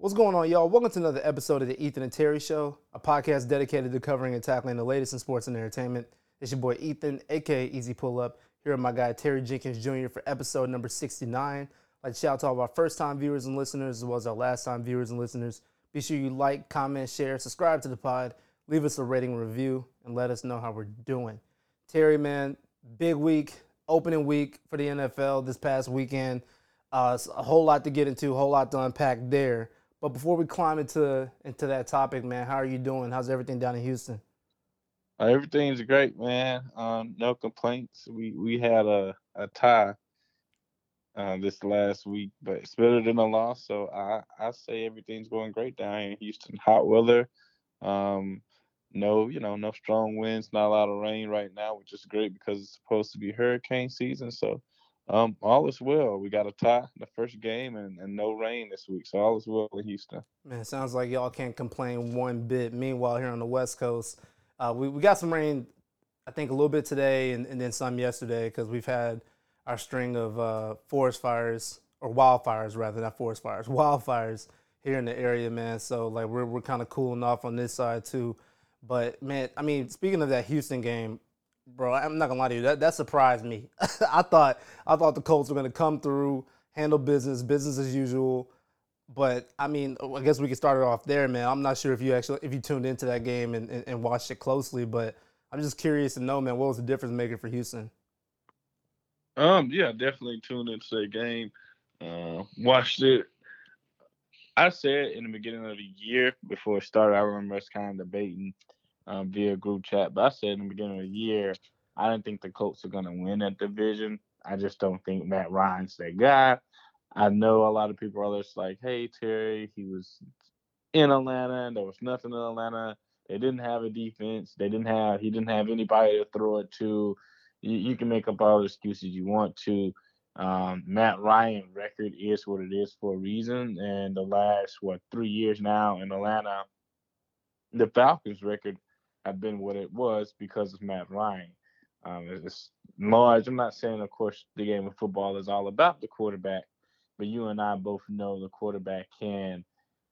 What's going on, y'all? Welcome to another episode of the Ethan and Terry Show, a podcast dedicated to covering and tackling the latest in sports and entertainment. It's your boy Ethan, aka Easy Pull Up, here with my guy Terry Jenkins Jr. for episode number 69. I'd like to shout out to all our first time viewers and listeners, as well as our last time viewers and listeners. Be sure you like, comment, share, subscribe to the pod, leave us a rating review, and let us know how we're doing. Terry, man, big week, opening week for the NFL this past weekend. Uh, a whole lot to get into, a whole lot to unpack there. But before we climb into into that topic, man, how are you doing? How's everything down in Houston? Everything's great, man. Um, no complaints. We we had a a tie uh, this last week, but it's better than a loss. So I I say everything's going great down here in Houston. Hot weather. Um, no, you know, no strong winds, not a lot of rain right now, which is great because it's supposed to be hurricane season. So um, all is well. We got a tie in the first game and, and no rain this week. So all is well in Houston. Man, sounds like y'all can't complain one bit. Meanwhile, here on the West Coast, uh, we, we got some rain, I think a little bit today and, and then some yesterday because we've had our string of uh, forest fires or wildfires rather, not forest fires, wildfires here in the area, man. So like we're, we're kind of cooling off on this side too. But man, I mean, speaking of that Houston game, bro, I'm not gonna lie to you. That that surprised me. I thought I thought the Colts were gonna come through, handle business, business as usual. But I mean, I guess we can start it off there, man. I'm not sure if you actually if you tuned into that game and, and, and watched it closely, but I'm just curious to know, man, what was the difference maker for Houston? Um, yeah, definitely tuned into that game. Uh, watched it. I said in the beginning of the year before it started, I remember us kind of debating um, via group chat. But I said in the beginning of the year, I didn't think the Colts are going to win that division. I just don't think Matt Ryan's that guy. I know a lot of people are just like, hey, Terry, he was in Atlanta and there was nothing in Atlanta. They didn't have a defense. They didn't have, he didn't have anybody to throw it to. You, you can make up all the excuses you want to. Um, Matt Ryan record is what it is for a reason. And the last, what, three years now in Atlanta, the Falcons record have been what it was because of Matt Ryan. Um, it's large. I'm not saying, of course, the game of football is all about the quarterback, but you and I both know the quarterback can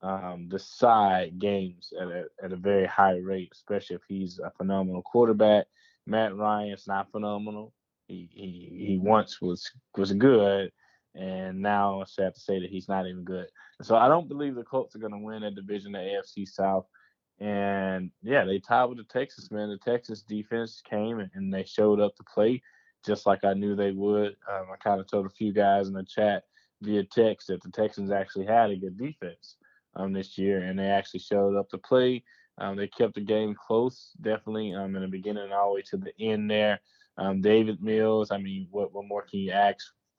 um, decide games at a, at a very high rate, especially if he's a phenomenal quarterback. Matt Ryan's not phenomenal. He he, he once was was good, and now it's sad to say that he's not even good. So I don't believe the Colts are going to win a division, the AFC South. And yeah, they tied with the Texans man. The Texans defense came and they showed up to play just like I knew they would. Um, I kind of told a few guys in the chat via text that the Texans actually had a good defense um, this year, and they actually showed up to play. Um, they kept the game close, definitely um, in the beginning and all the way to the end there. Um, Davis Mills, I mean, what, what more can you ask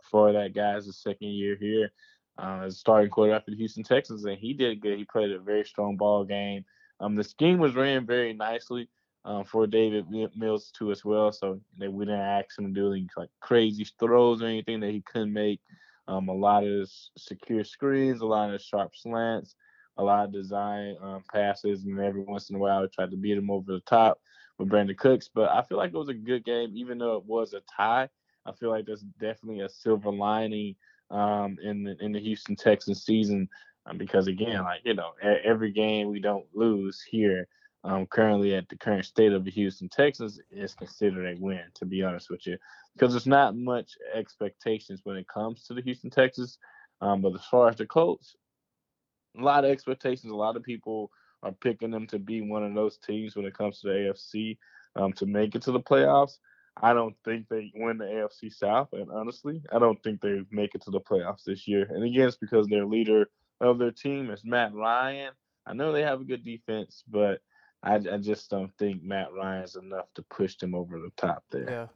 for that guy as a second year here? Uh, as starting quarterback for the Houston Texans, and he did good. He played a very strong ball game. Um, the scheme was ran very nicely um, for Davis Mills too as well. So they we didn't ask him to do any like crazy throws or anything that he couldn't make. Um, a lot of secure screens, a lot of sharp slants, a lot of design um, passes, and every once in a while we tried to beat him over the top with Brandin Cooks. But I feel like it was a good game, even though it was a tie. I feel like there's definitely a silver lining um, in the in the Houston Texans season um, because again, like you know, every game we don't lose here, um, currently at the current state of the Houston Texans is considered a win. To be honest with you, because there's not much expectations when it comes to the Houston Texans. Um, but as far as the Colts, a lot of expectations. A lot of people are picking them to be one of those teams when it comes to the AFC um, to make it to the playoffs. I don't think they win the AFC South, and honestly, I don't think they make it to the playoffs this year. And again, it's because their leader of their team is Matt Ryan. I know they have a good defense, but I, I just don't think Matt Ryan's enough to push them over the top there. Yeah.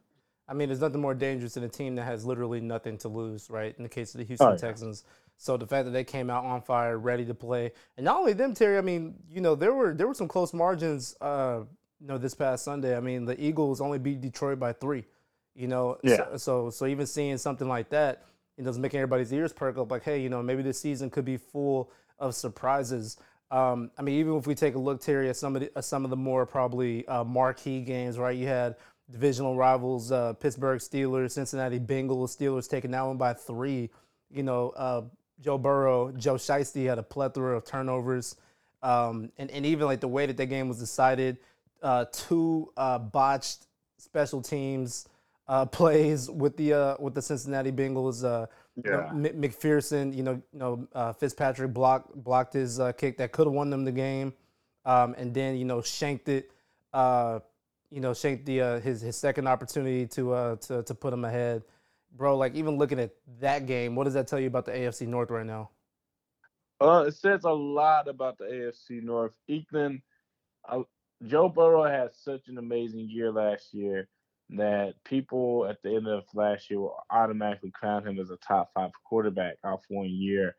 I mean, there's nothing more dangerous than a team that has literally nothing to lose, right? In the case of the Houston oh, yeah. Texans. So the fact that they came out on fire, ready to play, and not only them, Terry. I mean, you know, there were there were some close margins. Uh, you know, this past Sunday. I mean, the Eagles only beat Detroit by three. You know, yeah. so, so so even seeing something like that, you know, is making everybody's ears perk up. Like, hey, you know, maybe this season could be full of surprises. Um, I mean, even if we take a look, Terry, at some of the, some of the more probably uh, marquee games, right? You had divisional rivals, uh, Pittsburgh Steelers, Cincinnati Bengals, Steelers taking that one by three. You know, uh, Joe Burrow, Joe Shiesty had a plethora of turnovers, um, and and even like the way that the game was decided, uh, two uh, botched special teams uh, plays with the uh, with the Cincinnati Bengals. Uh, yeah. You know, McPherson, you know, you know uh, Fitzpatrick blocked blocked his kick that could have won them the game, um, and then you know shanked it. you know, shanked the his his second opportunity to to to put him ahead bro, like even looking at that game, what does that tell you about the AFC North right now? Uh, it says a lot about the AFC North. Ethan, uh, Joe Burrow had such an amazing year last year that people at the end of last year will automatically crown him as a top five quarterback off one year.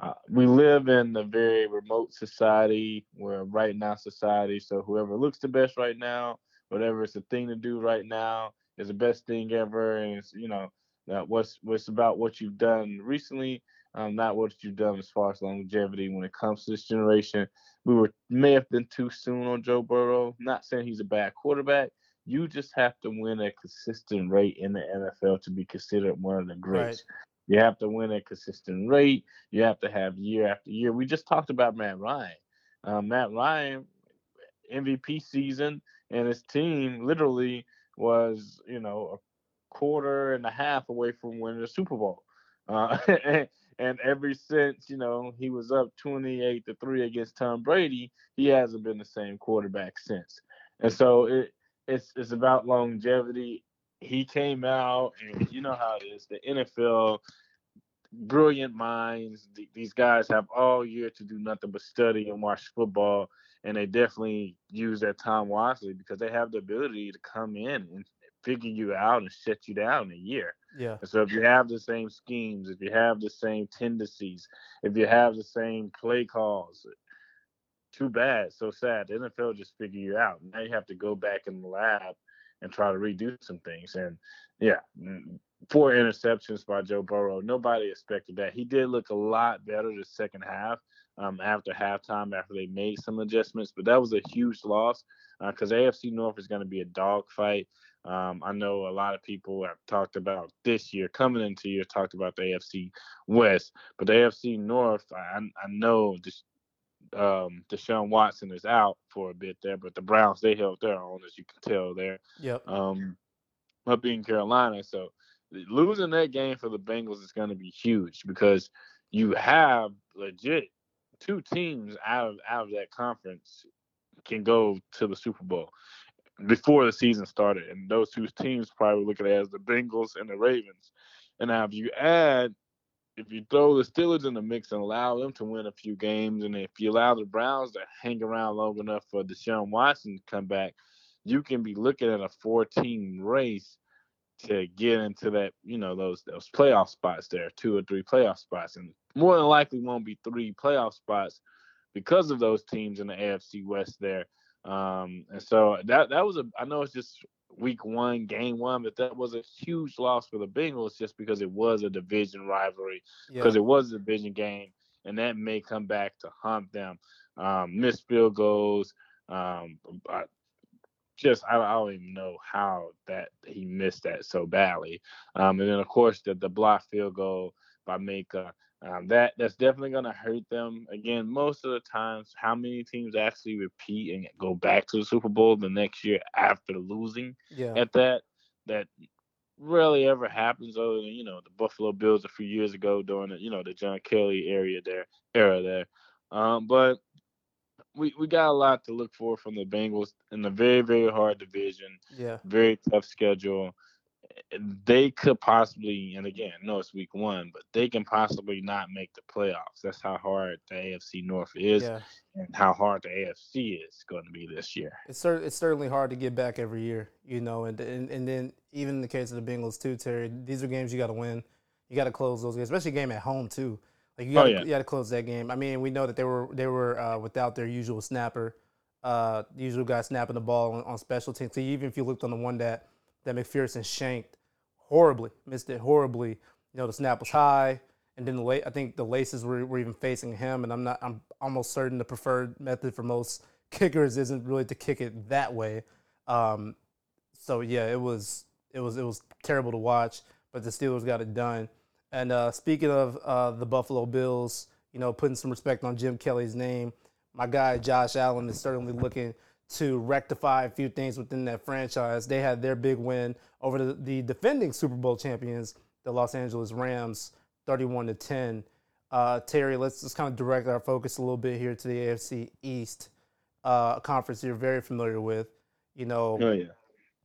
Uh, we live in a very remote society. We're right now society, so whoever looks the best right now, whatever is the thing to do right now, is the best thing ever, and it's you know that what's what's about what you've done recently, um, not what you've done as far as longevity when it comes to this generation. We were may have been too soon on Joe Burrow. Not saying he's a bad quarterback. You just have to win a consistent rate in the NFL to be considered one of the greats. Right. You have to win a consistent rate. You have to have year after year. We just talked about Matt Ryan. Um, Matt Ryan, MVP season, and his team literally was, you know, a quarter and a half away from winning the Super Bowl. Uh, and, and ever since, you know, he was up 28 to 3 against Tom Brady, he hasn't been the same quarterback since. And so it it's it's about longevity. He came out and you know how it is. The NFL brilliant minds. These guys have all year to do nothing but study and watch football and they definitely use that time wisely because they have the ability to come in and figure you out and shut you down in a year. Yeah. And so if you have the same schemes, if you have the same tendencies, if you have the same play calls, too bad, so sad. The NFL just figure you out. Now you have to go back in the lab and try to redo some things. And yeah, mm, four interceptions by Joe Burrow. Nobody expected that. He did look a lot better the second half um, after halftime after they made some adjustments. But that was a huge loss because uh, AFC North is going to be a dogfight. Um, I know a lot of people have talked about this year coming into year talked about the AFC West, but the AFC North, I, I know this, um, Deshaun Watson is out for a bit there, but the Browns they held their own, as you can tell there. Yep. Um, up in Carolina, so losing that game for the Bengals is going to be huge because you have legit two teams out of out of that conference can go to the Super Bowl before the season started, and those two teams probably look at it as the Bengals and the Ravens. And now, if you add, if you throw the Steelers in the mix and allow them to win a few games, and if you allow the Browns to hang around long enough for Deshaun Watson to come back, you can be looking at a four-team race to get into that, you know, those those playoff spots there, two or three playoff spots, and more than likely won't be three playoff spots because of those teams in the AFC West there. Um, and so that that was a I know it's just week one, game one, but that was a huge loss for the Bengals just because it was a division rivalry, because yeah. it was a division game, and that may come back to haunt them. Um, missed field goals, um, just I, I, don't even know how that he missed that so badly. Um, and then of course the the block field goal by Minkah. Um, that that's definitely going to hurt them. Again, most of the times, how many teams actually repeat and go back to the Super Bowl the next year after losing yeah. at that? That rarely ever happens. Other than you know the Buffalo Bills a few years ago during the you know the John Kelly area there era there. Um, but we, we got a lot to look for from the Bengals in a very very hard division. Yeah. Very tough schedule. They could possibly, and again, no, it's week one, but they can possibly not make the playoffs. That's how hard the AFC North is, yeah. and how hard the AFC is going to be this year. It's cer- it's certainly hard to get back every year, you know, and and, and then even in the case of the Bengals too, Terry, these are games you got to win. You got to close those games, especially game at home too. Like you got oh, yeah. to close that game. I mean, we know that they were they were uh, without their usual snapper, uh, the usual guy snapping the ball on, on special teams. So even if you looked on the one that that McPherson shanked horribly, missed it horribly. You know, the snap was high, and then the la- I think the laces were, were even facing him. And I'm not I'm almost certain the preferred method for most kickers isn't really to kick it that way. Um, so yeah, it was it was it was terrible to watch, but the Steelers got it done. And uh, speaking of uh, the Buffalo Bills, you know, putting some respect on Jim Kelly's name, my guy Josh Allen is certainly looking to rectify a few things within that franchise. They had their big win over the, the defending Super Bowl champions, the Los Angeles Rams, 31 to 10. Uh, Terry, let's just kind of direct our focus a little bit here to the AFC East uh, conference you're very familiar with. You know, Oh yeah.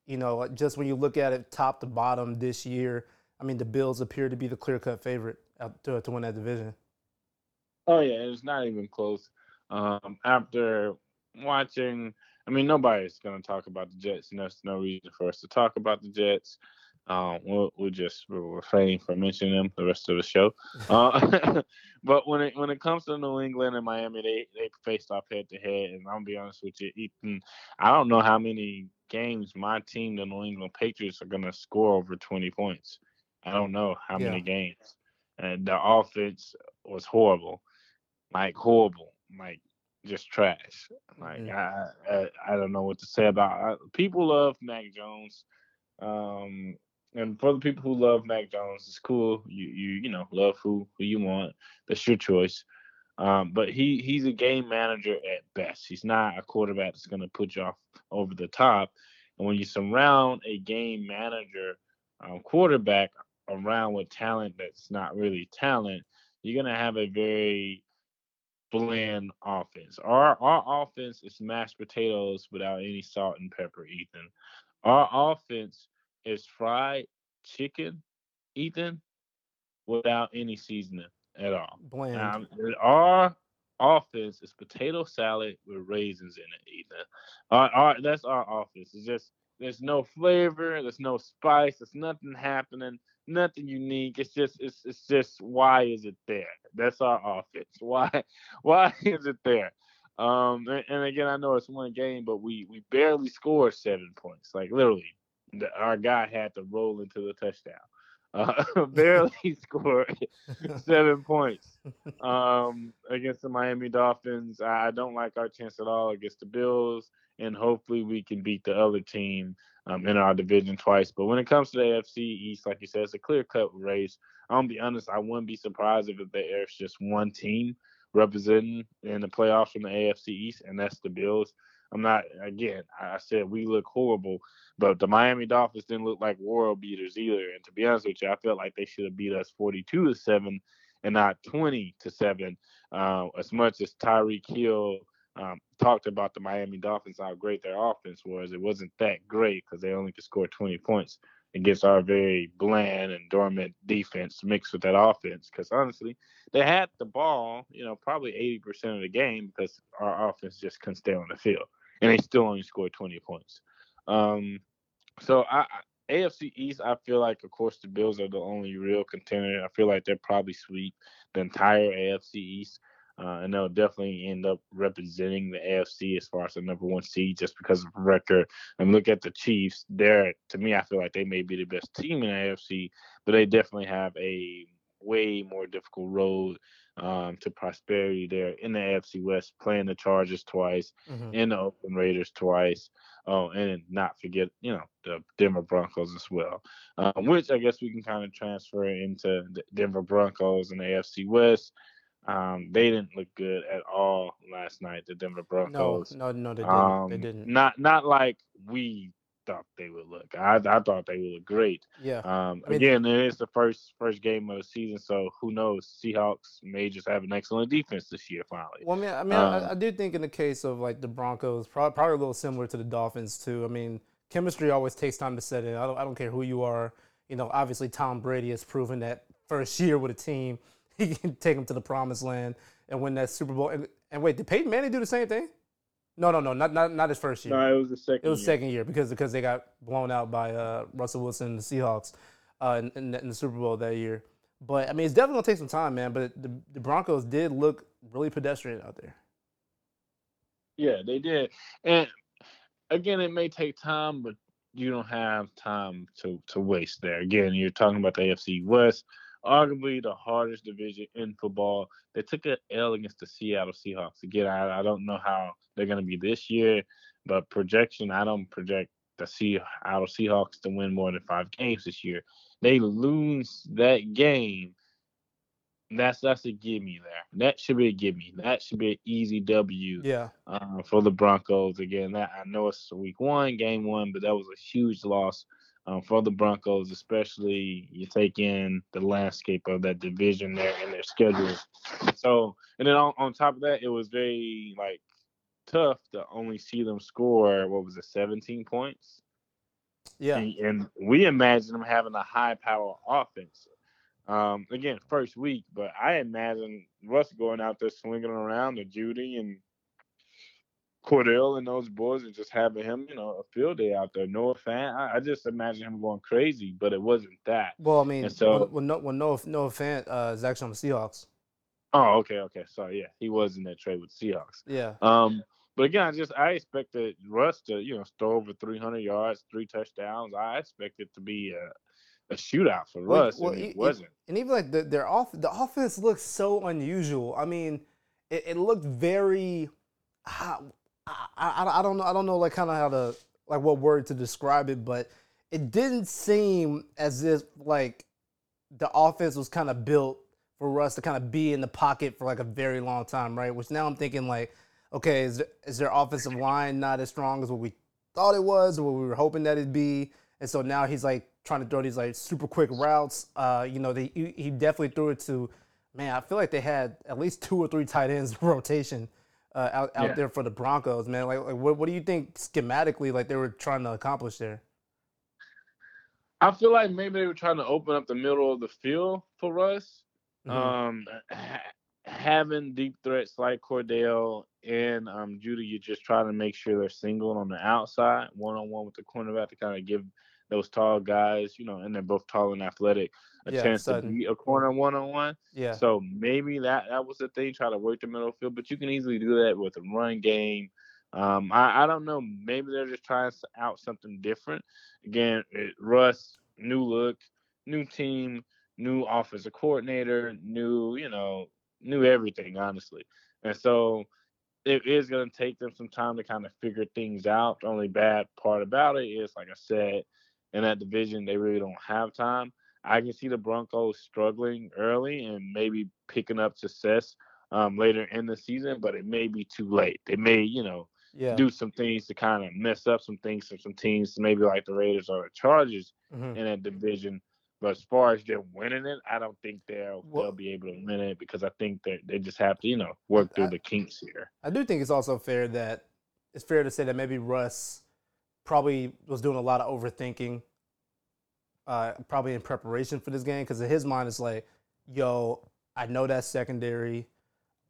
you know, just when you look at it top to bottom this year, I mean, the Bills appear to be the clear cut favorite to, to win that division. Oh yeah, it's not even close. Um, after watching, I mean, nobody's gonna talk about the Jets, and there's no reason for us to talk about the Jets. Um, we'll, we'll just we'll refrain from mentioning them the rest of the show. Uh, but when it when it comes to New England and Miami, they they faced off head to head, and I'm gonna be honest with you, Ethan, I don't know how many games my team, the New England Patriots, are gonna score over 20 points. I don't know how Yeah. many games, and the offense was horrible, like horrible, like just trash. Like Mhm. I, I I don't know what to say about. I, people love Mac Jones, um, and for the people who love Mac Jones, it's cool. You you you know love who who you want. That's your choice. Um, but he he's a game manager at best. He's not a quarterback that's going to put you off over the top. And when you surround a game manager um, quarterback around with talent that's not really talent, you're going to have a very bland offense. Our our offense is mashed potatoes without any salt and pepper, Ethan. Our offense is fried chicken, Ethan, without any seasoning at all. Bland. Um, our offense is potato salad with raisins in it, Ethan. Our, our, that's our offense. It's just there's no flavor, there's no spice, there's nothing happening, nothing unique. It's just it's it's just why is it there? That's our offense. Why why is it there? Um, and, and again, I know it's one game, but we we barely scored seven points. Like literally, the, our guy had to roll into the touchdown. Uh, barely scored seven points um, against the Miami Dolphins. I I don't like our chance at all against the Bills, and hopefully we can beat the other team um, in our division twice. But when it comes to the AFC East, like you said, it's a clear cut race. I'm be honest, I wouldn't be surprised if there's just one team representing in the playoffs from the AFC East, and that's the Bills. I'm not again. I said we look horrible, but the Miami Dolphins didn't look like world beaters either. And to be honest with you, I felt like they should have beat us 42 to seven and not 20 to seven. Uh, as much as Tyreek Hill um, talked about the Miami Dolphins, how great their offense was, it wasn't that great because they only could score 20 points against our very bland and dormant defense mixed with that offense. Because honestly, they had the ball, you know, probably 80% of the game because our offense just couldn't stay on the field, and they still only scored 20 points. Um, so I, I AFC East, I feel like, of course, the Bills are the only real contender. I feel like they're probably sweep the entire AFC East, uh, and they'll definitely end up representing the AFC as far as the number one seed just because of record. And look at the Chiefs; they're to me, I feel like they may be the best team in the AFC, but they definitely have a way more difficult road um, to prosperity there in the AFC West, playing the Chargers twice, Mhm. and the Oakland Raiders twice. Oh, and not forget, you know, the Denver Broncos as well, um, which I guess we can kind of transfer into the Denver Broncos and the AFC West. Um, they didn't look good at all last night. The Denver No, Broncos. no, no, they didn't. um, they didn't. Not not like we thought they would look. I I thought they would look great. yeah. Um, I mean- again, it is the first first game of the season, so who knows? Seahawks may just have an excellent defense this year. Finally, Well, I mean, I mean, Um, I, I do think in the case of like the Broncos, probably, probably a little similar to the Dolphins too. I mean, chemistry always takes time to set in. I don't, I don't care who you are. You know, obviously Tom Brady has proven that first year with a team, he can take them to the promised land and win that Super Bowl. And, and wait, did Peyton Manning do the same thing? No, no, no, not not, not his first year. no, it was the second. It was year. second year because because they got blown out by uh, Russell Wilson and the Seahawks uh, in, in, the- in the Super Bowl that year. But I mean, it's definitely gonna take some time, man. But the, the Broncos did look really pedestrian out there. Yeah, they did. And again, it may take time, but you don't have time to to waste there. Again, you're talking about the AFC West, arguably the hardest division in football. They took an L against the Seattle Seahawks. Again, I, I don't know how they're going to be this year, but projection, I don't project the Seattle Seahawks to win more than five games this year. They lose that game. That's that's a gimme there. That should be a gimme. That should be an easy W. Yeah. Uh, for the Broncos again. That I know it's week one, game one, but that was a huge loss um, for the Broncos, especially you take in the landscape of that division there and their schedule. So, and then on, on top of that, it was very like tough to only see them score what was it, 17 points? Yeah. And, and we imagine them having a high power offense. Um, again, first week, but I imagine Russ going out there swinging around the Jeudy and Cordell and those boys and just having him, you know, a field day out there. Noah Fant, I, I just imagine him going crazy, but it wasn't that. Well, I mean, And so- when, when, when Noah, Noah Fant uh, is actually on the Seahawks. Oh, okay, okay. Sorry, yeah, he was in that trade with Seahawks. Yeah. Um, but again, I just I expected Russ to, you know, throw over 300 yards, three touchdowns. I expected to be a, a shootout for Well, Russ, well, and it e- wasn't. And even like the, their off the offense looks so unusual. I mean, it, it looked very. I, I, I, I don't know. I don't know like kind of how to like what word to describe it, but it didn't seem as if like the offense was kind of built for Russ to kind of be in the pocket for like a very long time, right? Which now I'm thinking like, okay, is is their offensive line not as strong as what we thought it was or what we were hoping that it'd be? And so now he's like trying to throw these like super quick routes. Uh, you know, they, he, he definitely threw it to, man, I feel like they had at least two or three tight ends rotation uh, out, out Yeah. there for the Broncos, man. Like, like what, what do you think schematically like they were trying to accomplish there? I feel like maybe they were trying to open up the middle of the field for Russ. Mhm. Um, ha- having deep threats like Cordell and um, Jeudy, you're just try to make sure they're single on the outside, one on one with the cornerback to kind of give those tall guys, you know, and they're both tall and athletic, a Yeah, chance Sutton. to beat a corner one on one. yeah. So maybe that that was the thing, try to work the middle field, but you can easily do that with a run game. Um, I, I don't know. Maybe they're just trying out something different. Again, it, Russ, new look, new team, new offensive coordinator, new, you know, new everything, honestly. And so it is going to take them some time to kind of figure things out. The only bad part about it is, like I said, in that division, they really don't have time. I can see the Broncos struggling early and maybe picking up success um, later in the season, but it may be too late. They may, you know, Yeah. do some things to kind of mess up some things for some teams, maybe like the Raiders or the Chargers Mhm. in that division. But as far as them winning it, I don't think they'll Well- they'll be able to win it because I think that they just have to, you know, work I- through the kinks here. I do think it's also fair that it's fair to say that maybe Russ probably was doing a lot of overthinking, uh, probably in preparation for this game, because in his mind it's like, yo, I know that secondary,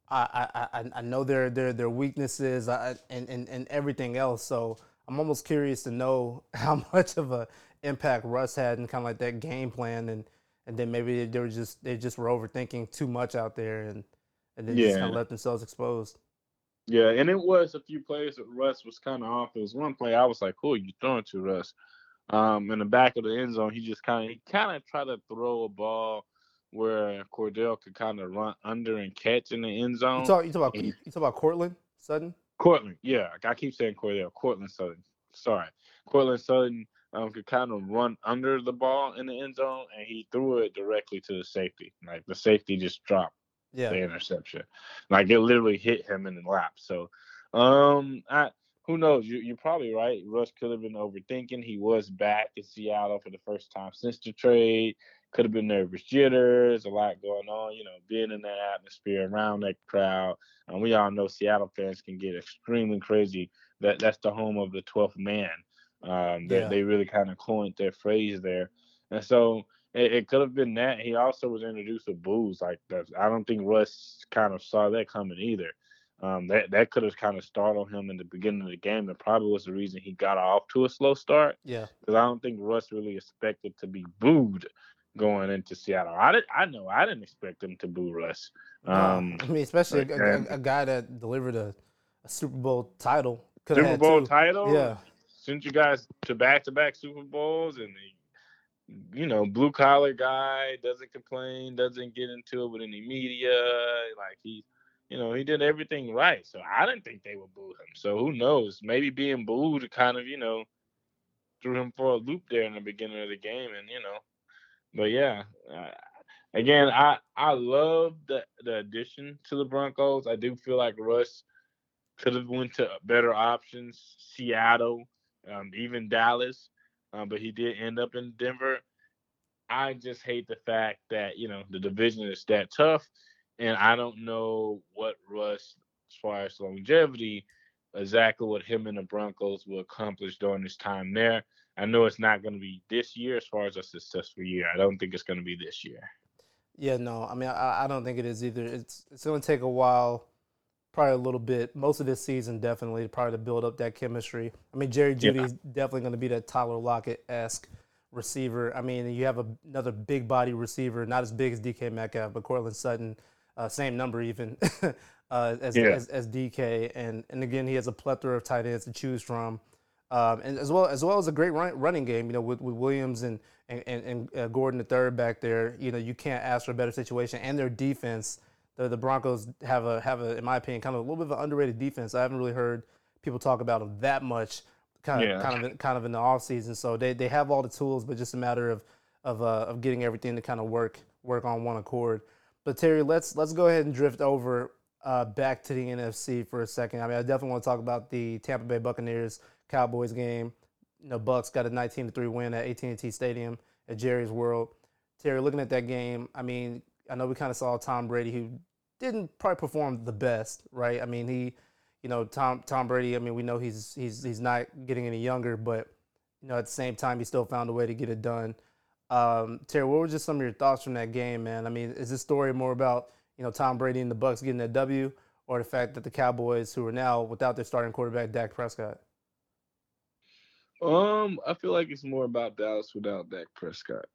I I, I, I know their their their weaknesses, I, and, and and everything else. So I'm almost curious to know how much of a impact Russ had in kind of like that game plan, and and then maybe they were just they just were overthinking too much out there, and and then just kind of let themselves exposed. Yeah, and it was a few plays that Russ was kind of off. There was one play I was like, "Who are you throwing to, Russ?" Um, in the back of the end zone, he just kind of he kind of tried to throw a ball where Cordell could kind of run under and catch in the end zone. You talk, you talk about and- you talk about Courtland Sutton. Courtland, yeah, I keep saying Cordell. Courtland Sutton. Sorry, Courtland Sutton um, could kind of run under the ball in the end zone, and he threw it directly to the safety. Like the safety just dropped Yeah, the interception. Like it literally hit him in the lap. So, um, I who knows? You you're probably right. Russ could have been overthinking. He was back in Seattle for the first time since the trade. Could have been nervous jitters, a lot going on. You know, being in that atmosphere around that crowd. And we all know Seattle fans can get extremely crazy. That that's the home of the 12th man. Um, they, Yeah. they really kind of coined their phrase there. And so it, it could have been that. He also was introduced to boos. Like that. I don't think Russ kind of saw that coming either. Um, that that could have kind of startled him in the beginning of the game. and probably was the reason he got off to a slow start. yeah, Because I don't think Russ really expected to be booed going into Seattle. I did. I know I didn't expect him to boo Russ. Um, I mean, especially a, a- um, a guy that delivered a, a Super Bowl title. Could Super Bowl two. title. Yeah, Sent you guys to back to back Super Bowls and the, you know, blue collar guy doesn't complain, doesn't get into it with any media. Like he, you know, he did everything right. So I didn't think they would boo him. So who knows? Maybe being booed kind of, you know, threw him for a loop there in the beginning of the game, and you know, but yeah, uh, again, I I love the the addition to the Broncos. I do feel like Russ could have went to better options, Seattle, um, even Dallas, um, but he did end up in Denver. I just hate the fact that you know the division is that tough, and I don't know what Russ, as far as longevity, exactly what him and the Broncos will accomplish during this time there. I know it's not going to be this year as far as a successful year. I don't think it's going to be this year. Yeah, no, I mean, I, I don't think it is either. It's it's going to take a while, probably a little bit. Most of this season, definitely, probably to build up that chemistry. I mean, Jerry Jeudy is definitely going to be that Tyler Lockett esque receiver. I mean, you have a, another big body receiver, not as big as DK Metcalf, but Courtland Sutton, uh, same number even uh, as, yeah. as, as DK, and and again, he has a plethora of tight ends to choose from. Um, and as well as well as a great run, running game, you know, with, with Williams and and, and uh, Gordon the third back there, you know, you can't ask for a better situation. And their defense, the, the Broncos have a have a, in my opinion, kind of a little bit of an underrated defense. I haven't really heard people talk about them that much, kind of yeah. kind of kind of in the off season. So they, they have all the tools, but just a matter of of uh, of getting everything to kind of work work on one accord. But Terry, let's let's go ahead and drift over uh, back to the NFC for a second. I mean, I definitely want to talk about the Tampa Bay Buccaneers Cowboys game. You know, Bucks got a 19 to 3 win at AT&T Stadium at Jerry's World. Terry, looking at that game, I mean, I know we kind of saw Tom Brady, who didn't probably perform the best, right? I mean, he, you know, Tom Tom Brady. I mean, we know he's he's he's not getting any younger, but you know, at the same time, he still found a way to get it done. Um, Terry, what were just some of your thoughts from that game, man? I mean, is this story more about you know Tom Brady and the Bucks getting that W, or the fact that the Cowboys, who are now without their starting quarterback Dak Prescott? Um, I feel like it's more about Dallas without Dak Prescott.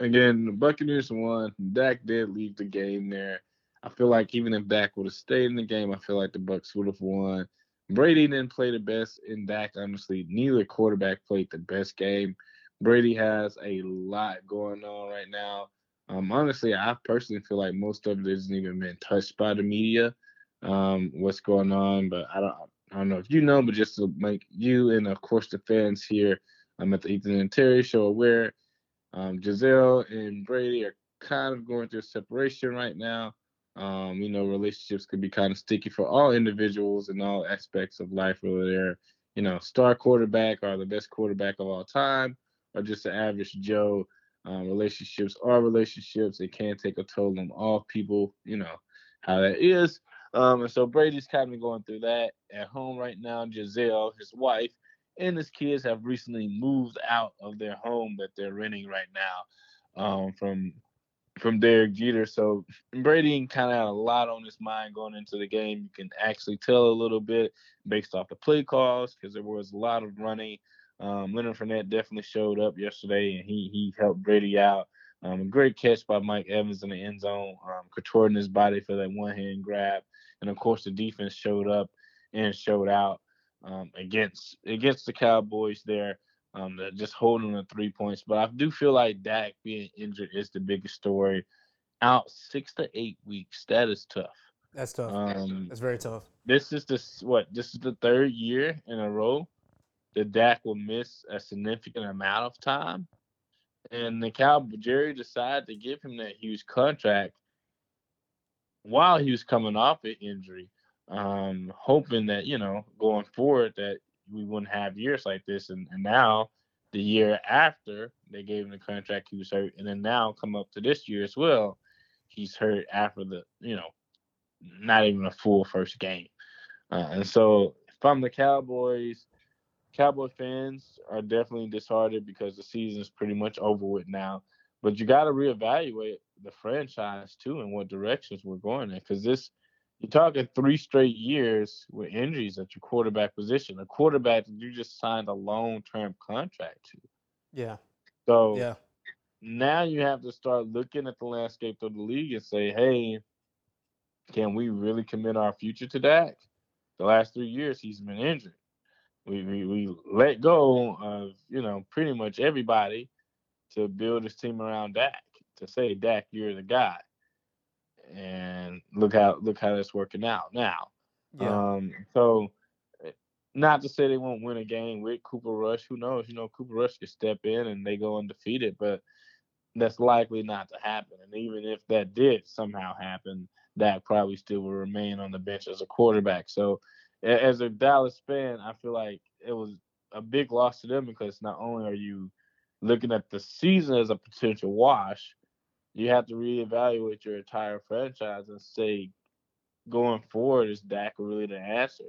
Again, the Buccaneers won. Dak did leave the game there. I feel like even if Dak would have stayed in the game, I feel like the Bucks would have won. Brady didn't play the best, and Dak honestly, neither quarterback played the best game. Brady has a lot going on right now. Um, honestly, I personally feel like most of it hasn't even been touched by the media. Um, what's going on, but I don't. I don't know if you know, but just to make you and of course the fans here um, at the Ethan and Terry show aware, um, Gisele and Brady are kind of going through a separation right now. Um, you know, relationships could be kind of sticky for all individuals in all aspects of life, whether they're, you know, star quarterback or the best quarterback of all time, or just an average Joe. Um, relationships are relationships. It can take a toll on all people, you know, how that is. Um, and so Brady's kind of going through that at home right now. Gisele, his wife, and his kids have recently moved out of their home that they're renting right now um, from from Derek Jeter. So Brady kind of had a lot on his mind going into the game. You can actually tell a little bit based off the play calls because there was a lot of running. Um, Leonard Fournette definitely showed up yesterday and he he helped Brady out. Um, a great catch by Mike Evans in the end zone, um, contorting his body for that one hand grab. And of course, the defense showed up and showed out um, against against the Cowboys there. Um, just holding the three points, but I do feel like Dak being injured is the biggest story. Out six to eight weeks, that is tough. That's tough. Um, That's very tough. This is the what? This is the third year in a row that Dak will miss a significant amount of time, and the Cowboy Jerry decided to give him that huge contract while he was coming off an injury, um, hoping that you know going forward that we wouldn't have years like this. And, and now the year after they gave him the contract, he was hurt, and then now come up to this year as well, he's hurt after the you know not even a full first game. Uh, and so I'm the Cowboys, Cowboy fans are definitely disheartened because the season is pretty much over with now. But you got to reevaluate the franchise too and what directions we're going in. Because this, you're talking three straight years with injuries at your quarterback position, a quarterback that you just signed a long term contract to. Yeah. So yeah. Now you have to start looking at the landscape of the league and say, hey, can we really commit our future to Dak? The last three years he's been injured. We, we we let go of you know pretty much everybody to build his team around Dak to say, Dak, you're the guy. And look how look how that's working out now. Yeah. Um, so not to say they won't win a game with Cooper Rush. Who knows? You know, Cooper Rush could step in and they go undefeated, but that's likely not to happen. And even if that did somehow happen, Dak probably still will remain on the bench as a quarterback. So, as a Dallas fan, I feel like it was a big loss to them because not only are you looking at the season as a potential wash, you have to reevaluate your entire franchise and say, going forward, is Dak really the answer?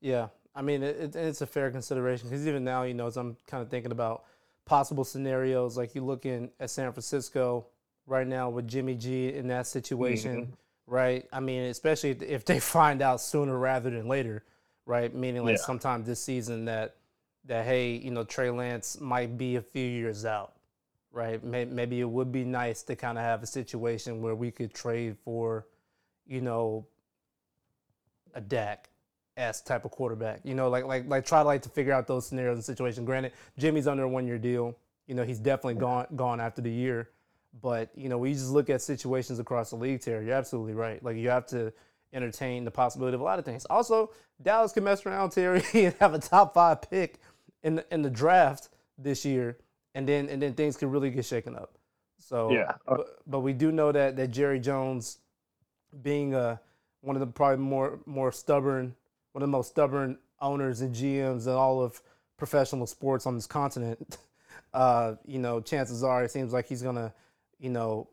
Yeah, I mean, it, it's a fair consideration because even now, you know, as I'm kind of thinking about possible scenarios, like you're looking at San Francisco right now with Jimmy G in that situation, mm-hmm. right? I mean, especially if they find out sooner rather than later, right? Meaning like yeah. sometime this season that that hey, you know, Trey Lance might be a few years out, right? Maybe it would be nice to kind of have a situation where we could trade for, you know, a Dak S type of quarterback. You know, like like like try to like to figure out those scenarios and situations. Granted, Jimmy's under a one year deal. You know, he's definitely gone gone after the year. But you know, we just look at situations across the league. Terry, you're absolutely right. Like you have to entertain the possibility of a lot of things. Also, Dallas can mess around, Terry, and have a top five pick in the, in the draft this year, and then and then things can really get shaken up. So yeah, but, but we do know that that Jerry Jones, being a uh, one of the probably more more stubborn one of the most stubborn owners and GMs in all of professional sports on this continent, uh, you know, chances are it seems like he's gonna, you know,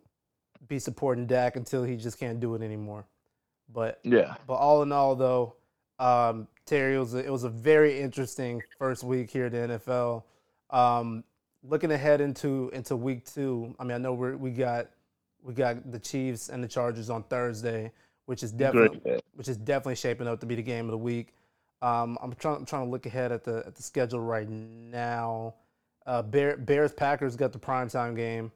be supporting Dak until he just can't do it anymore. But yeah. But all in all, though, um, Terry, it was a, it was a very interesting first week here at the NFL. Um, looking ahead into into week two, I mean, I know we we got we got the Chiefs and the Chargers on Thursday which is definitely which is definitely shaping up to be the game of the week. Um, I'm trying I'm trying to look ahead at the at the schedule right now. Uh, Bear, Bears Packers got the primetime game,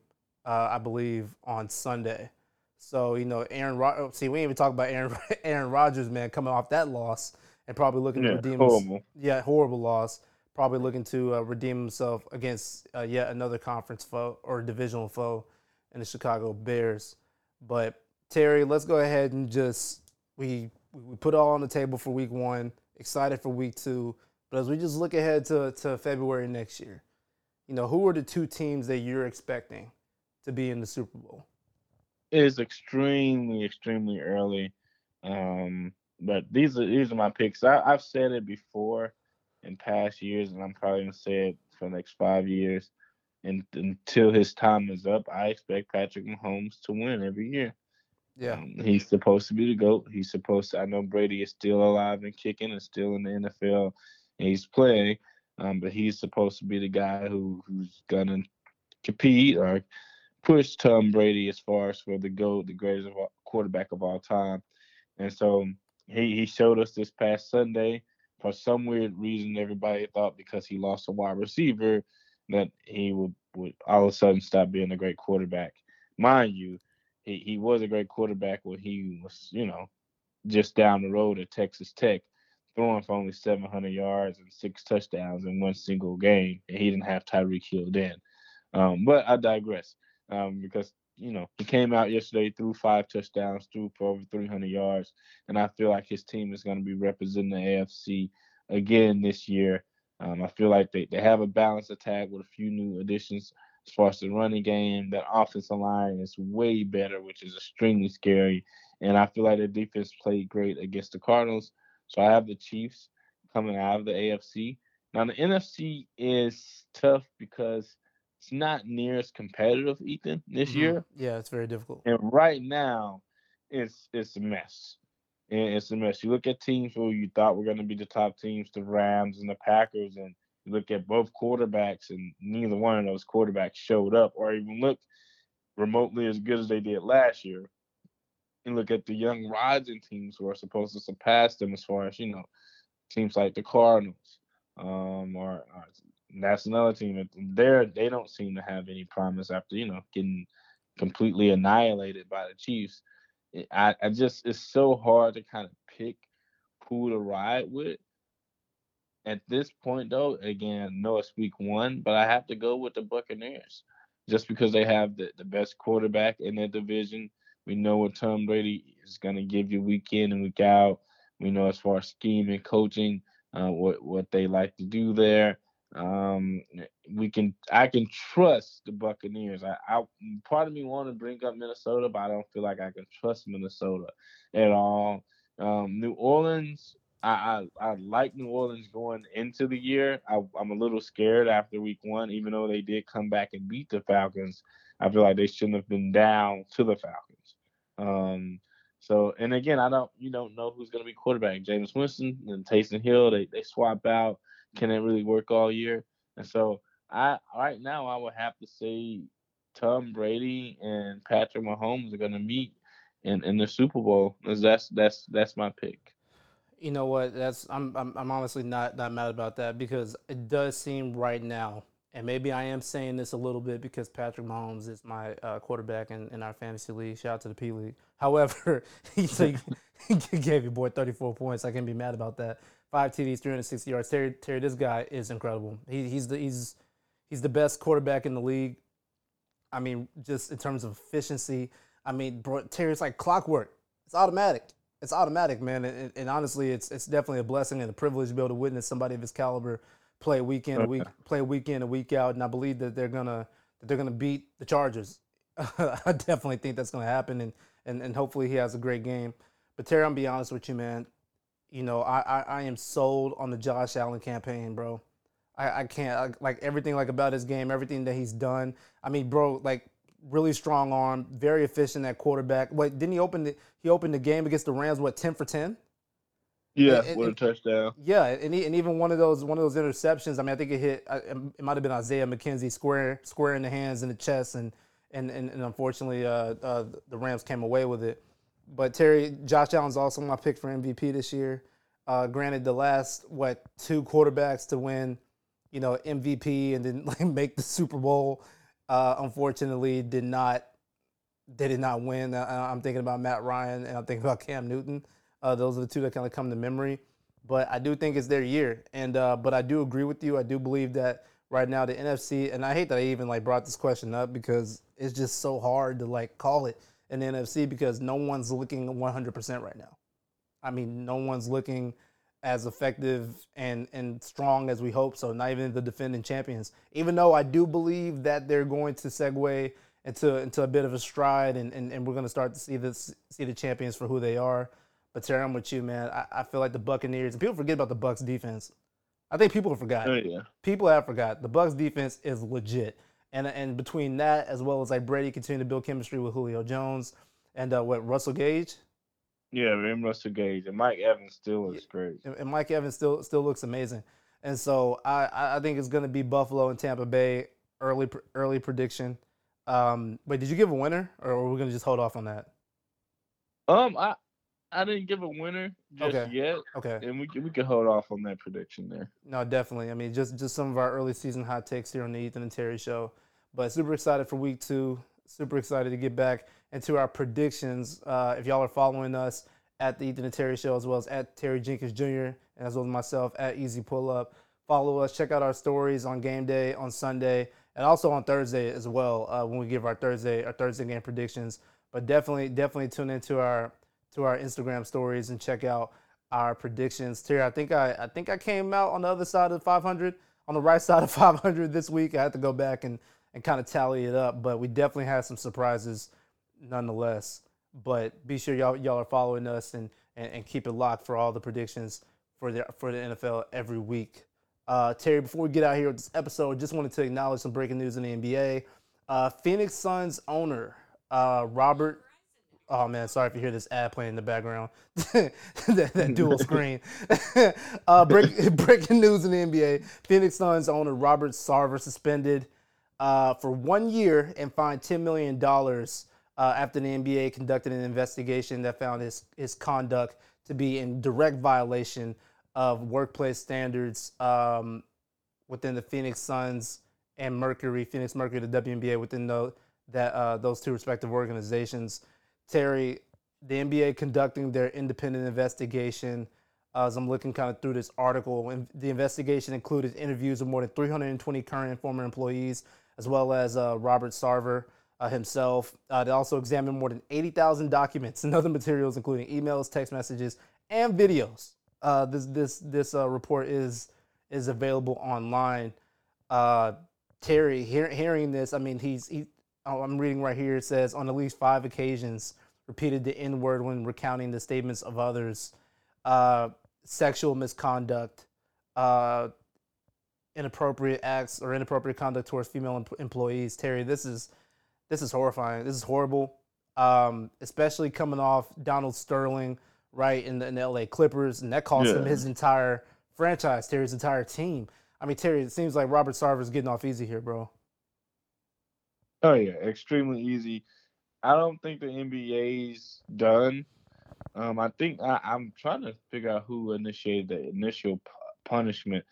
uh, I believe, on Sunday. So you know, Aaron. Rod- see, we ain't even talk about Aaron Aaron Rodgers, man, coming off that loss and probably looking yeah, to redeem. Horrible. yeah, horrible loss. Probably looking to uh, redeem himself against uh, yet another conference foe or divisional foe in the Chicago Bears. But Terry, let's go ahead and just we we put all on the table for week one. Excited for week two, but as we just look ahead to to February next year, you know, who are the two teams that you're expecting to be in the Super Bowl? It is extremely, extremely early, um, but these are these are my picks. I, I've said it before in past years, and I'm probably gonna say it for the next five years. And until his time is up, I expect Patrick Mahomes to win every year. Yeah. Um, he's supposed to be the GOAT. He's supposed to I know Brady is still alive and kicking and still in the NFL and he's playing. Um, but he's supposed to be the guy who who's gonna compete or push Tom Brady as far as for the GOAT, the greatest of all, quarterback of all time. And so he, he showed us this past Sunday. For some weird reason, everybody thought because he lost a wide receiver that he would, would all of a sudden stop being a great quarterback. Mind you, he, he was a great quarterback when he was, you know, just down the road at Texas Tech, throwing for only 700 yards and six touchdowns in one single game, and he didn't have Tyreek Hill then. Um, but I digress um, because you know he came out yesterday, threw five touchdowns, threw for over 300 yards, and I feel like his team is going to be representing the AFC again this year. Um, I feel like they, they have a balanced attack with a few new additions as far as the running game, that offensive line is way better, which is extremely scary. And I feel like the defense played great against the Cardinals. So I have the Chiefs coming out of the AFC. Now the NFC is tough because it's not near as competitive, Ethan, this mm-hmm. year. Yeah, it's very difficult. And right now, it's it's a mess. And it's a mess. You look at teams who you thought were going to be the top teams, the Rams and the Packers, and you look at both quarterbacks, and neither one of those quarterbacks showed up or even looked remotely as good as they did last year. And look at the young rising teams who are supposed to surpass them as far as, you know, teams like the Cardinals. Um, or, or that's another team. They're, they don't seem to have any promise after, you know, getting completely annihilated by the Chiefs. I, I just, it's so hard to kind of pick who to ride with at this point, though, again, no, it's week one, but I have to go with the Buccaneers just because they have the, the best quarterback in their division. We know what Tom Brady is going to give you week in and week out. We know as far as scheme and coaching, uh, what what they like to do there. Um, we can I can trust the Buccaneers. I, I part of me want to bring up Minnesota, but I don't feel like I can trust Minnesota at all. Um, New Orleans, I, I, I like New Orleans going into the year. I, am a little scared after week one, even though they did come back and beat the Falcons. I feel like they shouldn't have been down to the Falcons. Um, so, and again, I don't, you don't know who's going to be quarterback. Jameis Winston and Taysom Hill, they, they swap out. Can it really work all year? And so, I right now I would have to say Tom Brady and Patrick Mahomes are going to meet in, in the Super Bowl. That's that's that's my pick. You know what? That's I'm, I'm I'm honestly not not mad about that because it does seem right now and maybe I am saying this a little bit because Patrick Mahomes is my uh, quarterback in, in our fantasy league. Shout out to the P League. However, he, he gave your boy 34 points. I can't be mad about that. Five TDs, 360 yards. Terry, Terry, this guy is incredible. He, he's the he's he's the best quarterback in the league. I mean, just in terms of efficiency. I mean, bro, Terry's like clockwork. It's automatic. It's automatic, man. And, and honestly, it's it's definitely a blessing and a privilege to be able to witness somebody of his caliber play week in a week play week in a week out, and I believe that they're gonna that they're gonna beat the Chargers. I definitely think that's gonna happen, and, and and hopefully he has a great game. But Terry, I'm be honest with you, man. You know, I I, I am sold on the Josh Allen campaign, bro. I, I can't I, like everything like about his game, everything that he's done. I mean, bro, like really strong arm, very efficient at quarterback. Wait, didn't he open the he opened the game against the Rams? What ten for ten? Yeah, and, with a touchdown. Yeah, and, he, and even one of those one of those interceptions. I mean, I think it hit. It might have been Isaiah McKenzie square square in the hands and the chest, and and and, and unfortunately, uh, uh, the Rams came away with it. But Terry, Josh Allen's also my pick for MVP this year. Uh, granted, the last what two quarterbacks to win, you know, MVP and then like make the Super Bowl, uh, unfortunately, did not. They did not win. I'm thinking about Matt Ryan and I'm thinking about Cam Newton. Uh, those are the two that kind of come to memory. But I do think it's their year, and uh, but I do agree with you. I do believe that right now the NFC, and I hate that I even like brought this question up because it's just so hard to like call it an NFC because no one's looking 100% right now. I mean, no one's looking as effective and and strong as we hope. So not even the defending champions. Even though I do believe that they're going to segue into into a bit of a stride, and and, and we're going to start to see this see the champions for who they are. But Terry, I'm with you, man. I, I feel like the Buccaneers and people forget about the Bucks defense. I think people have forgot. Oh, yeah. People have forgot. The Bucks defense is legit. And and between that as well as like Brady continuing to build chemistry with Julio Jones and uh, what Russell Gage. Yeah, and Russell Gage and Mike Evans still looks great. And, and Mike Evans still still looks amazing. And so I I think it's going to be Buffalo and Tampa Bay early early prediction. Um, wait, did you give a winner, or are we going to just hold off on that? Um, I I didn't give a winner just okay. yet. Okay. And we can, we can hold off on that prediction there. No, definitely. I mean, just just some of our early season hot takes here on the Ethan and Terry show. But super excited for week two. Super excited to get back into our predictions. Uh, if y'all are following us at the Ethan and Terry show, as well as at Terry Jenkins Jr. and as well as myself at Easy Pull Up, follow us. Check out our stories on game day on Sunday and also on Thursday as well uh, when we give our Thursday our Thursday game predictions. But definitely definitely tune into our to our Instagram stories and check out our predictions. Terry, I think I, I think I came out on the other side of 500, on the right side of 500 this week. I had to go back and, and kind of tally it up, but we definitely had some surprises nonetheless. But be sure y'all y'all are following us and, and, and keep it locked for all the predictions for the for the NFL every week. Uh, Terry, before we get out here with this episode, just wanted to acknowledge some breaking news in the NBA. Uh, Phoenix Suns owner uh, Robert Oh man, sorry if you hear this ad playing in the background. that, that, dual screen. uh, break, breaking news in the NBA: Phoenix Suns owner Robert Sarver suspended uh, for one year and fined ten million dollars uh, after the NBA conducted an investigation that found his his conduct to be in direct violation of workplace standards um, within the Phoenix Suns and Mercury, Phoenix Mercury, the WNBA, within the, that uh, those two respective organizations. Terry, the NBA conducting their independent investigation. As I'm looking kind of through this article, and the investigation included interviews of more than 320 current and former employees, as well as uh, Robert Sarver uh, himself. Uh, they also examined more than 80,000 documents and other materials, including emails, text messages, and videos this this this report is is available online. Terry, hear, hearing this, I mean, he's he. Oh, I'm reading right here. It says on at least five occasions repeated the N word when recounting the statements of others, uh, sexual misconduct, uh, inappropriate acts or inappropriate conduct towards female em- employees. Terry, this is this is horrifying. This is horrible, um, especially coming off Donald Sterling, right in the, in the LA Clippers, and that cost yeah. him his entire franchise, Terry's entire team. I mean, Terry, it seems like Robert Sarver's getting off easy here, bro. Oh yeah, extremely easy. I don't think the NBA's done. Um, I think I, am trying to figure out who initiated the initial p- punishment,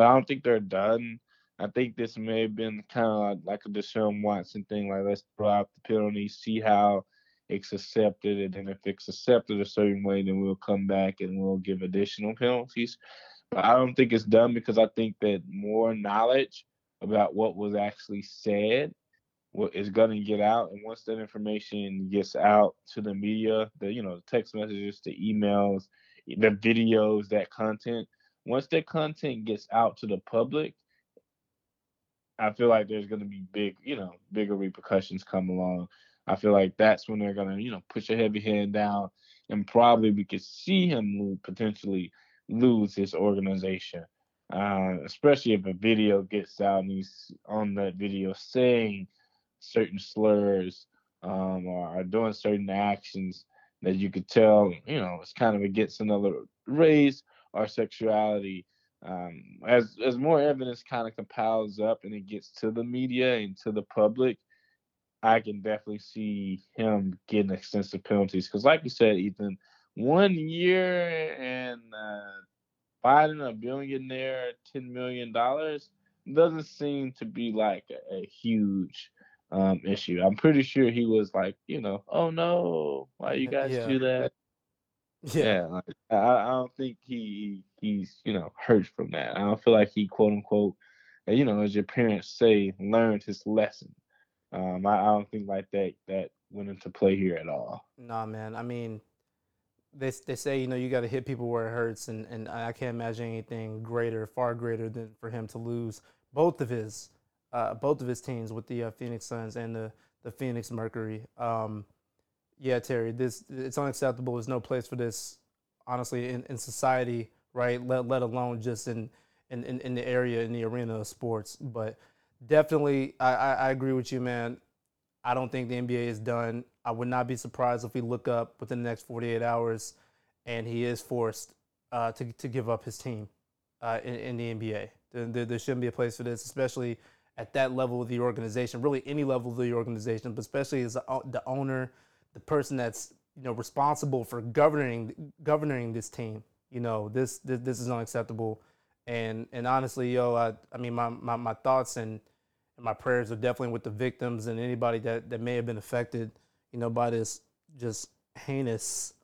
but I don't think they're done. I think this may have been kind of like a Deshaun Watson thing. Like, let's throw out the penalty, see how it's accepted, and then if it's accepted a certain way, then we'll come back and we'll give additional penalties. But I don't think it's done because I think that more knowledge about what was actually said is going to get out and once that information gets out to the media the you know the text messages the emails the videos that content once that content gets out to the public i feel like there's going to be big you know bigger repercussions come along. I feel like that's when they're going to you know push a heavy hand down and probably we could see him potentially lose his organization. Uh, especially if a video gets out and he's on that video saying certain slurs um, or are doing certain actions that you could tell, you know, it's kind of against another race or sexuality. Um, as as more evidence kind of compiles up and it gets to the media and to the public, I can definitely see him getting extensive penalties. Because, like you said, Ethan, one year and uh, fighting a billionaire ten million dollars doesn't seem to be like a, a huge um, issue. I'm pretty sure he was like, you know, oh no, why you guys yeah. do that? Yeah, yeah like, I, I, don't think he he's you know hurt from that. I don't feel like he quote unquote, you know, as your parents say, learned his lesson. Um, I, I don't think like that that went into play here at all. Nah, man. I mean, they they say you know you got to hit people where it hurts, and and I can't imagine anything greater, far greater than for him to lose both of his uh, both of his teams with the uh, Phoenix Suns and the the Phoenix Mercury. Um, yeah, Terry, this it's unacceptable. There's no place for this, honestly, in, in society, right? Let let alone just in, in in the area in the arena of sports. But definitely, I, I, I agree with you, man. I don't think the NBA is done. I would not be surprised if we look up within the next 48 hours, and he is forced uh, to to give up his team uh, in, in, the NBA. There, there, shouldn't be a place for this, especially at that level of the organization, really any level of the organization, but especially as the owner, the person that's you know responsible for governing governing this team. You know, this this, this is unacceptable. And and honestly, yo, I, I mean, my, my, my thoughts and, and my prayers are definitely with the victims and anybody that, that may have been affected, you know, by this just heinous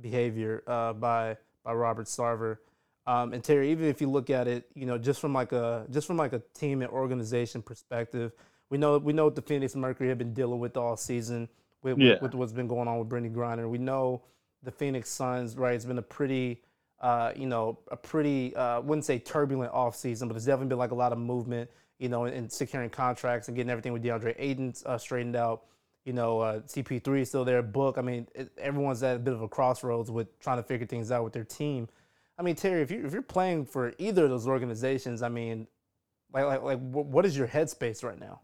behavior uh, by by Robert Sarver. Um, and Terry, even if you look at it, you know, just from like a just from like a team and organization perspective, we know we know what the Phoenix Mercury have been dealing with all season with, yeah. with, with what's been going on with Brittney Griner. We know the Phoenix Suns, right? It's been a pretty, uh, you know, a pretty uh, wouldn't say turbulent off season, but it's definitely been like a lot of movement, you know, in, in securing contracts and getting everything with DeAndre Ayton uh, straightened out. You know, uh, CP3 is still there. Book. I mean, it, everyone's at a bit of a crossroads with trying to figure things out with their team. I mean, Terry, if you if you're playing for either of those organizations, I mean, like like like what is your headspace right now?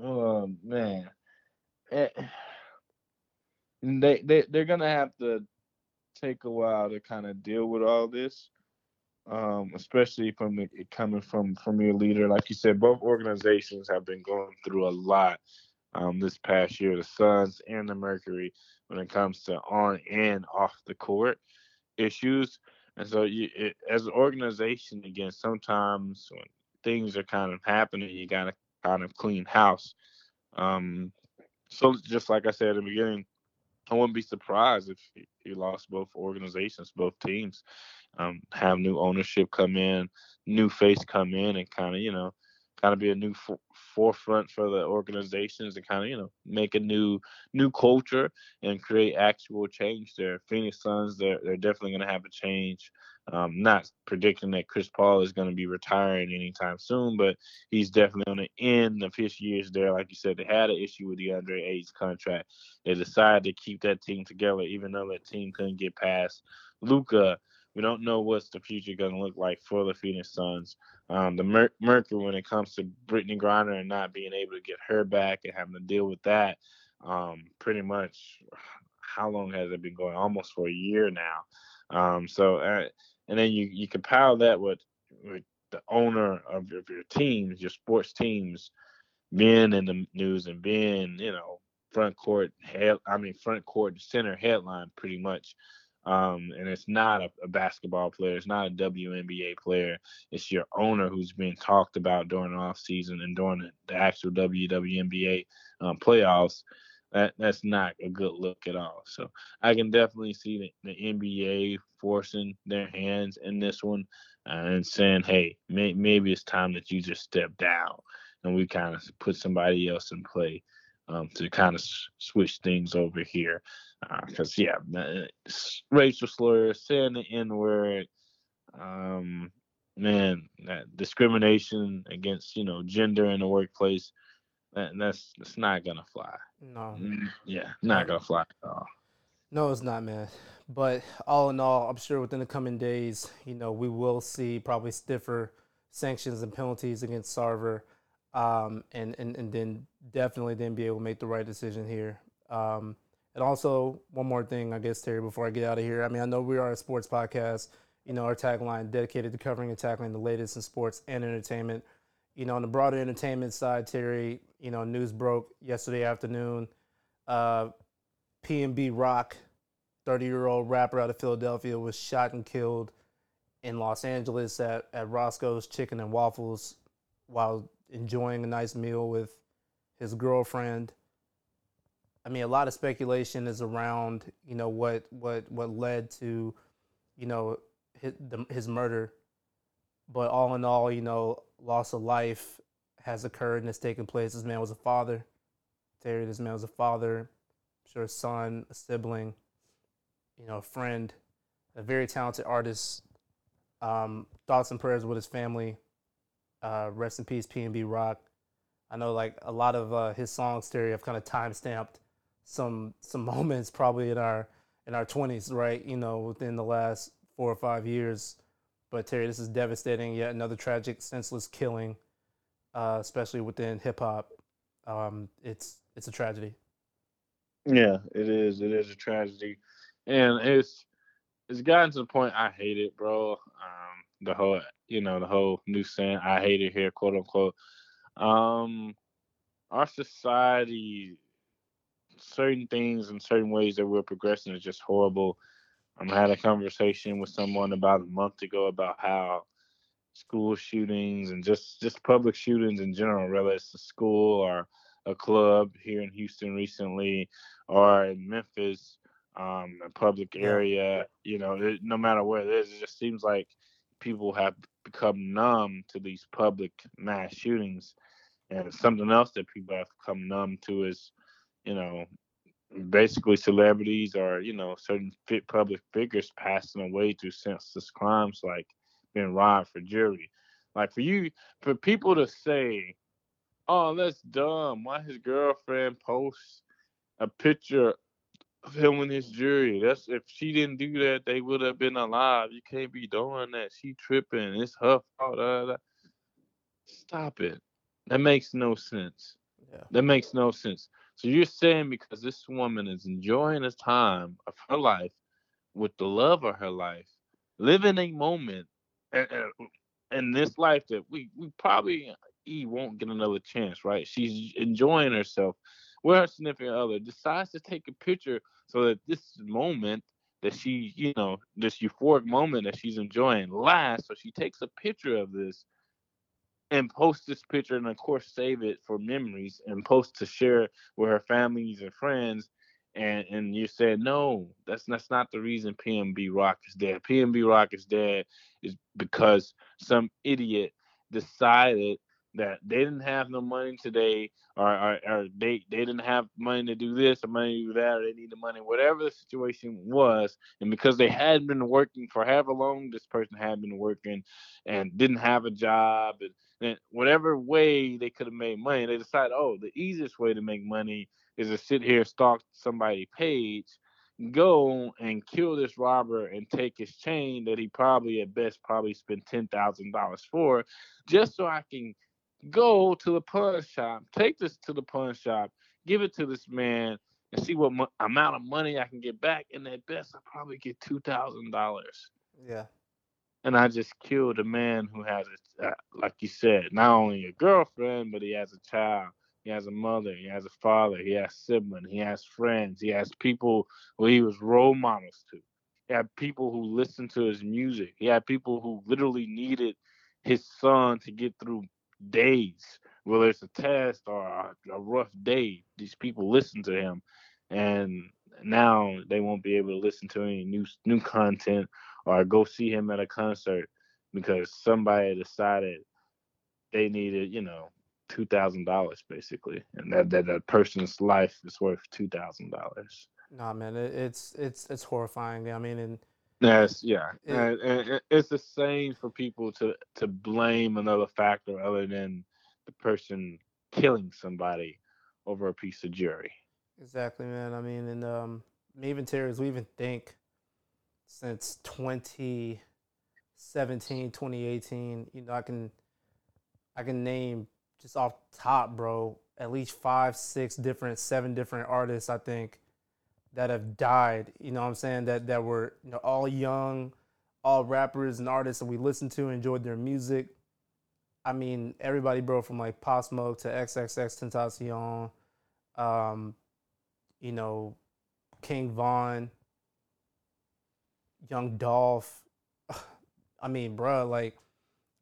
Oh man, eh, they they they're gonna have to take a while to kind of deal with all this, um, especially from it coming from from your leader. Like you said, both organizations have been going through a lot um, this past year, the Suns and the Mercury when it comes to on and off the court issues. And so, you, it, as an organization, again, sometimes when things are kind of happening, you got to kind of clean house. Um, so, just like I said at the beginning, I wouldn't be surprised if he lost both organizations, both teams. Um, have new ownership come in, new face come in, and kind of you know kind of be a new for, forefront for the organizations to kind of you know make a new new culture and create actual change there. Phoenix Suns, they're they're definitely going to have a change. Um, not predicting that Chris Paul is going to be retiring anytime soon, but he's definitely on the end of his years there. Like you said, they had an issue with the DeAndre Ayton's contract. They decided to keep that team together, even though that team couldn't get past Luka. We don't know what's the future going to look like for the Phoenix Suns. Um, the Mer- Mercury, when it comes to Brittney Griner and not being able to get her back and having to deal with that, um, pretty much, how long has it been going? Almost for a year now. Um, so, uh, and then you you compile that with, with the owner of your, of your teams, your sports teams, being in the news and being, you know, front court head. I mean, front court center headline, pretty much. Um, and it's not a, a, basketball player. It's not a WNBA player. It's your owner who's being talked about during the off season and during the, the actual WWNBA um, playoffs. That that's not a good look at all. So I can definitely see the, the NBA forcing their hands in this one uh, and saying, "Hey, may, maybe it's time that you just step down and we kind of put somebody else in play." Um, to kind of s- switch things over here because uh, yeah, racial slurs, saying the N word, um, man, discrimination against you know gender in the workplace, that, that's it's not gonna fly. No. Mm, yeah, not gonna fly at all. No, it's not, man. But all in all, I'm sure within the coming days, you know, we will see probably stiffer sanctions and penalties against Sarver, um, and, and and then definitely then be able to make the right decision here. Um, and also, one more thing, I guess, Terry, before I get out of here. I mean, I know we are a sports podcast. You know, our tagline dedicated to covering and tackling the latest in sports and entertainment. You know, on the broader entertainment side, Terry, you know, news broke yesterday afternoon. Uh, Rock, 30 year old rapper out of Philadelphia, was shot and killed in Los Angeles at, at Roscoe's Chicken and Waffles while enjoying a nice meal with his girlfriend. I mean, a lot of speculation is around, you know, what what what led to, you know, his, the, his murder. But all in all, you know, loss of life has occurred and has taken place. This man was a father. Terry, this man was a father, I'm sure a son, a sibling, you know, a friend, a very talented artist. Um, thoughts and prayers with his family. Uh, rest in peace, PNB Rock. I know like a lot of uh, his songs, Terry, have kind of time stamped some some moments probably in our in our 20s, right? You know, within the last four or five years. But Terry, this is devastating. Yet another tragic, senseless killing, uh, especially within hip hop. Um, it's it's a tragedy. Yeah, it is. It is a tragedy, and it's it's gotten to the point I hate it, bro. Um, the whole you know the whole new saying I hate it here, quote unquote. Um, our society certain things and certain ways that we're progressing is just horrible. Um, I had a conversation with someone about a month ago about how school shootings and just just public shootings in general, whether it's a school or a club here in Houston recently or in Memphis, um, a public area, you know, it, no matter where it is, it just seems like people have become numb to these public mass shootings. And something else that people have become numb to is you know, basically celebrities or you know certain fit public figures passing away through senseless crimes like being robbed for jewelry. Like for you, for people to say, "Oh, that's dumb," why his girlfriend posts a picture of him in his jewelry? That's if she didn't do that, they would have been alive. You can't be doing that. She tripping. It's her fault. Stop it. That makes no sense. Yeah. That makes no sense. So you're saying because this woman is enjoying the time of her life with the love of her life, living a moment in this life that we, we probably he won't get another chance, right? She's enjoying herself. Where her significant other decides to take a picture so that this moment that she, you know, this euphoric moment that she's enjoying lasts. So she takes a picture of this and post this picture and of course save it for memories and post to share with her families and friends. And and you said no that's that's not the reason PNB Rock is dead. PNB Rock is dead is because some idiot decided that they didn't have no money today, or, or, or, they they didn't have money to do this or money to do that, or they need the money, whatever the situation was, and because they had been working for however long this person had been working, and didn't have a job, and, and whatever way they could have made money, they decided, oh, the easiest way to make money is to sit here stalk somebody's page go and kill this robber and take his chain that he probably at best probably spent ten thousand dollars for, just so I can go to the pawn shop, take this to the pawn shop, give it to this man, and see what mo- amount of money I can get back. And at best, I probably get two thousand dollars. Yeah. And I just killed a man who has a, uh, like you said, not only a girlfriend, but he has a child. He has a mother. He has a father. He has siblings. He has friends. He has people who he was role models to. He had people who listened to his music. He had people who literally needed his son to get through days, whether it's a test or a, a rough day. These people listen to him, and now they won't be able to listen to any new new content or go see him at a concert because somebody decided they needed, you know, two thousand dollars basically, and that, that that person's life is worth two thousand dollars. Nah, man, it, it's it's it's horrifying. I mean, and yes, yeah, and, and it's the same for people to to blame another factor other than the person killing somebody over a piece of jewelry. Exactly, man. I mean, and um, even Terrence, we even think since 2017, 2018, you know, I can I can name just off top, bro, at least five, six different, seven different artists, I think, that have died. You know what I'm saying? That that were you know all young, all rappers and artists that we listened to, enjoyed their music. I mean, everybody, bro, from like Pop Smoke to XXXTentacion, um, you know, King Von, Young Dolph. I mean, bro, like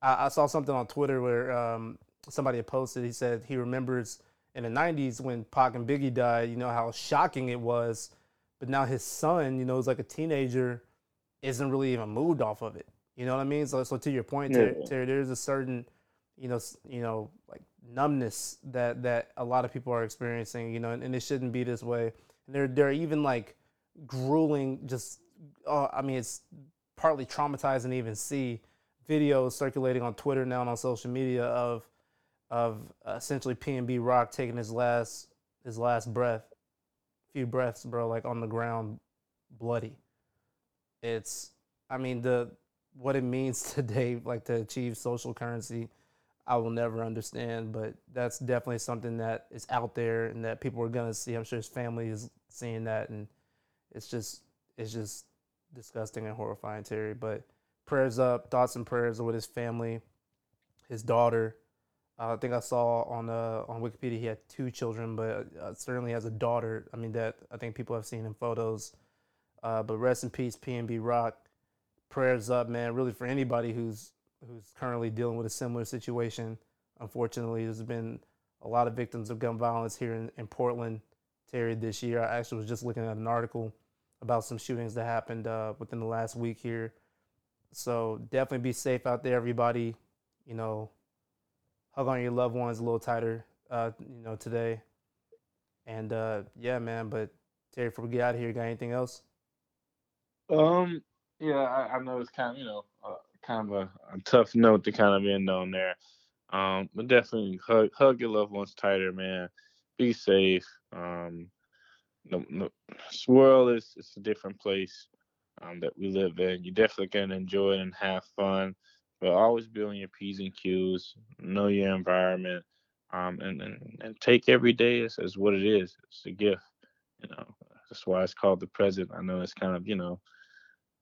I, I, saw something on Twitter where um, somebody had posted. He said he remembers in the '90s when Pac and Biggie died. You know how shocking it was, but now his son, you know, is like a teenager, isn't really even moved off of it. You know what I mean? So, so to your point, yeah. Terry, Terry, there's a certain, you know, you know, like numbness that that a lot of people are experiencing. You know, and, and it shouldn't be this way. And they're they're even like grueling. Just, oh, I mean, it's partly traumatizing to even see videos circulating on Twitter now and on social media of of uh, essentially PNB Rock taking his last his last breath, few breaths, bro, like on the ground, bloody. It's, I mean, the what it means today, like to achieve social currency, I will never understand. But that's definitely something that is out there and that people are gonna see. I'm sure his family is seeing that, and it's just it's just disgusting and horrifying, Terry. But prayers up, thoughts and prayers with his family, his daughter uh, I think I saw on uh, on Wikipedia he had two children, but uh, certainly has a daughter. I mean that I think people have seen in photos. Uh, but rest in peace, PNB Rock. Prayers up, man. Really for anybody who's who's currently dealing with a similar situation. Unfortunately, there's been a lot of victims of gun violence here in, in Portland, Terry, this year. I actually was just looking at an article about some shootings that happened uh, within the last week here. So definitely be safe out there, everybody. You know, hug on your loved ones a little tighter, uh, you know, today. And uh, yeah, man. But Terry, before we get out of here, got anything else? Um, yeah, I, I know it's kind of you know uh, kind of a, a, tough note to kind of end on there. Um, but definitely hug hug your loved ones tighter, man. Be safe. Um, the, the, world is it's a different place um, that we live in. You definitely can enjoy it and have fun but always be on your P's and Q's, know your environment, um, and, and, and take every day as, as what it is. It's a gift, you know. That's why it's called the present. I know it's kind of, you know,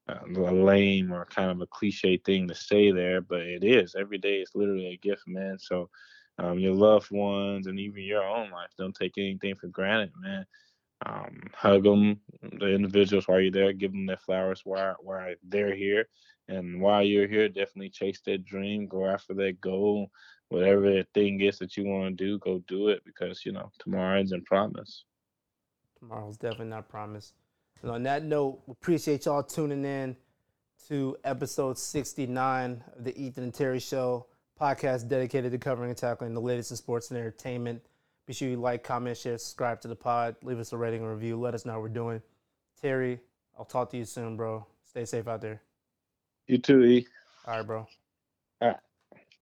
a lame or kind of a cliche thing to say there, but it is. Every day is literally a gift, man. So um, your loved ones and even your own life, don't take anything for granted, man. Um, hug them, the individuals while you're there, give them their flowers while, while they're here. And while you're here, definitely chase that dream, go after that goal, whatever that thing is that you want to do, go do it because you know tomorrow isn't promised. Tomorrow's definitely not promised. And on that note, we appreciate y'all tuning in to episode 69 of the Ethan and Terry Show. podcast dedicated to covering and tackling the latest in sports and entertainment. Be sure you like, comment, share, subscribe to the pod, leave us a rating and review. Let us know how we're doing. Terry, I'll talk to you soon, bro. Stay safe out there. You too, E. All right, bro. All right.